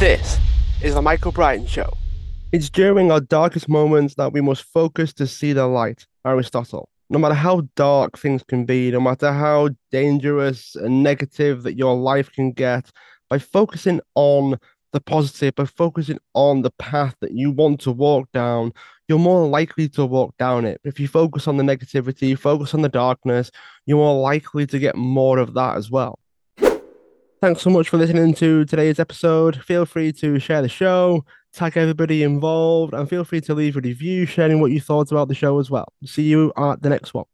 This is the Michael Brian Show. It's during our darkest moments that we must focus to see the light. Aristotle. No matter how dark things can be, no matter how dangerous and negative that your life can get, by focusing on the positive, by focusing on the path that you want to walk down, you're more likely to walk down it. If you focus on the negativity, focus on the darkness, you're more likely to get more of that as well. Thanks so much for listening to today's episode. Feel free to share the show, tag everybody involved, and feel free to leave a review sharing what you thought about the show as well. See you at the next one.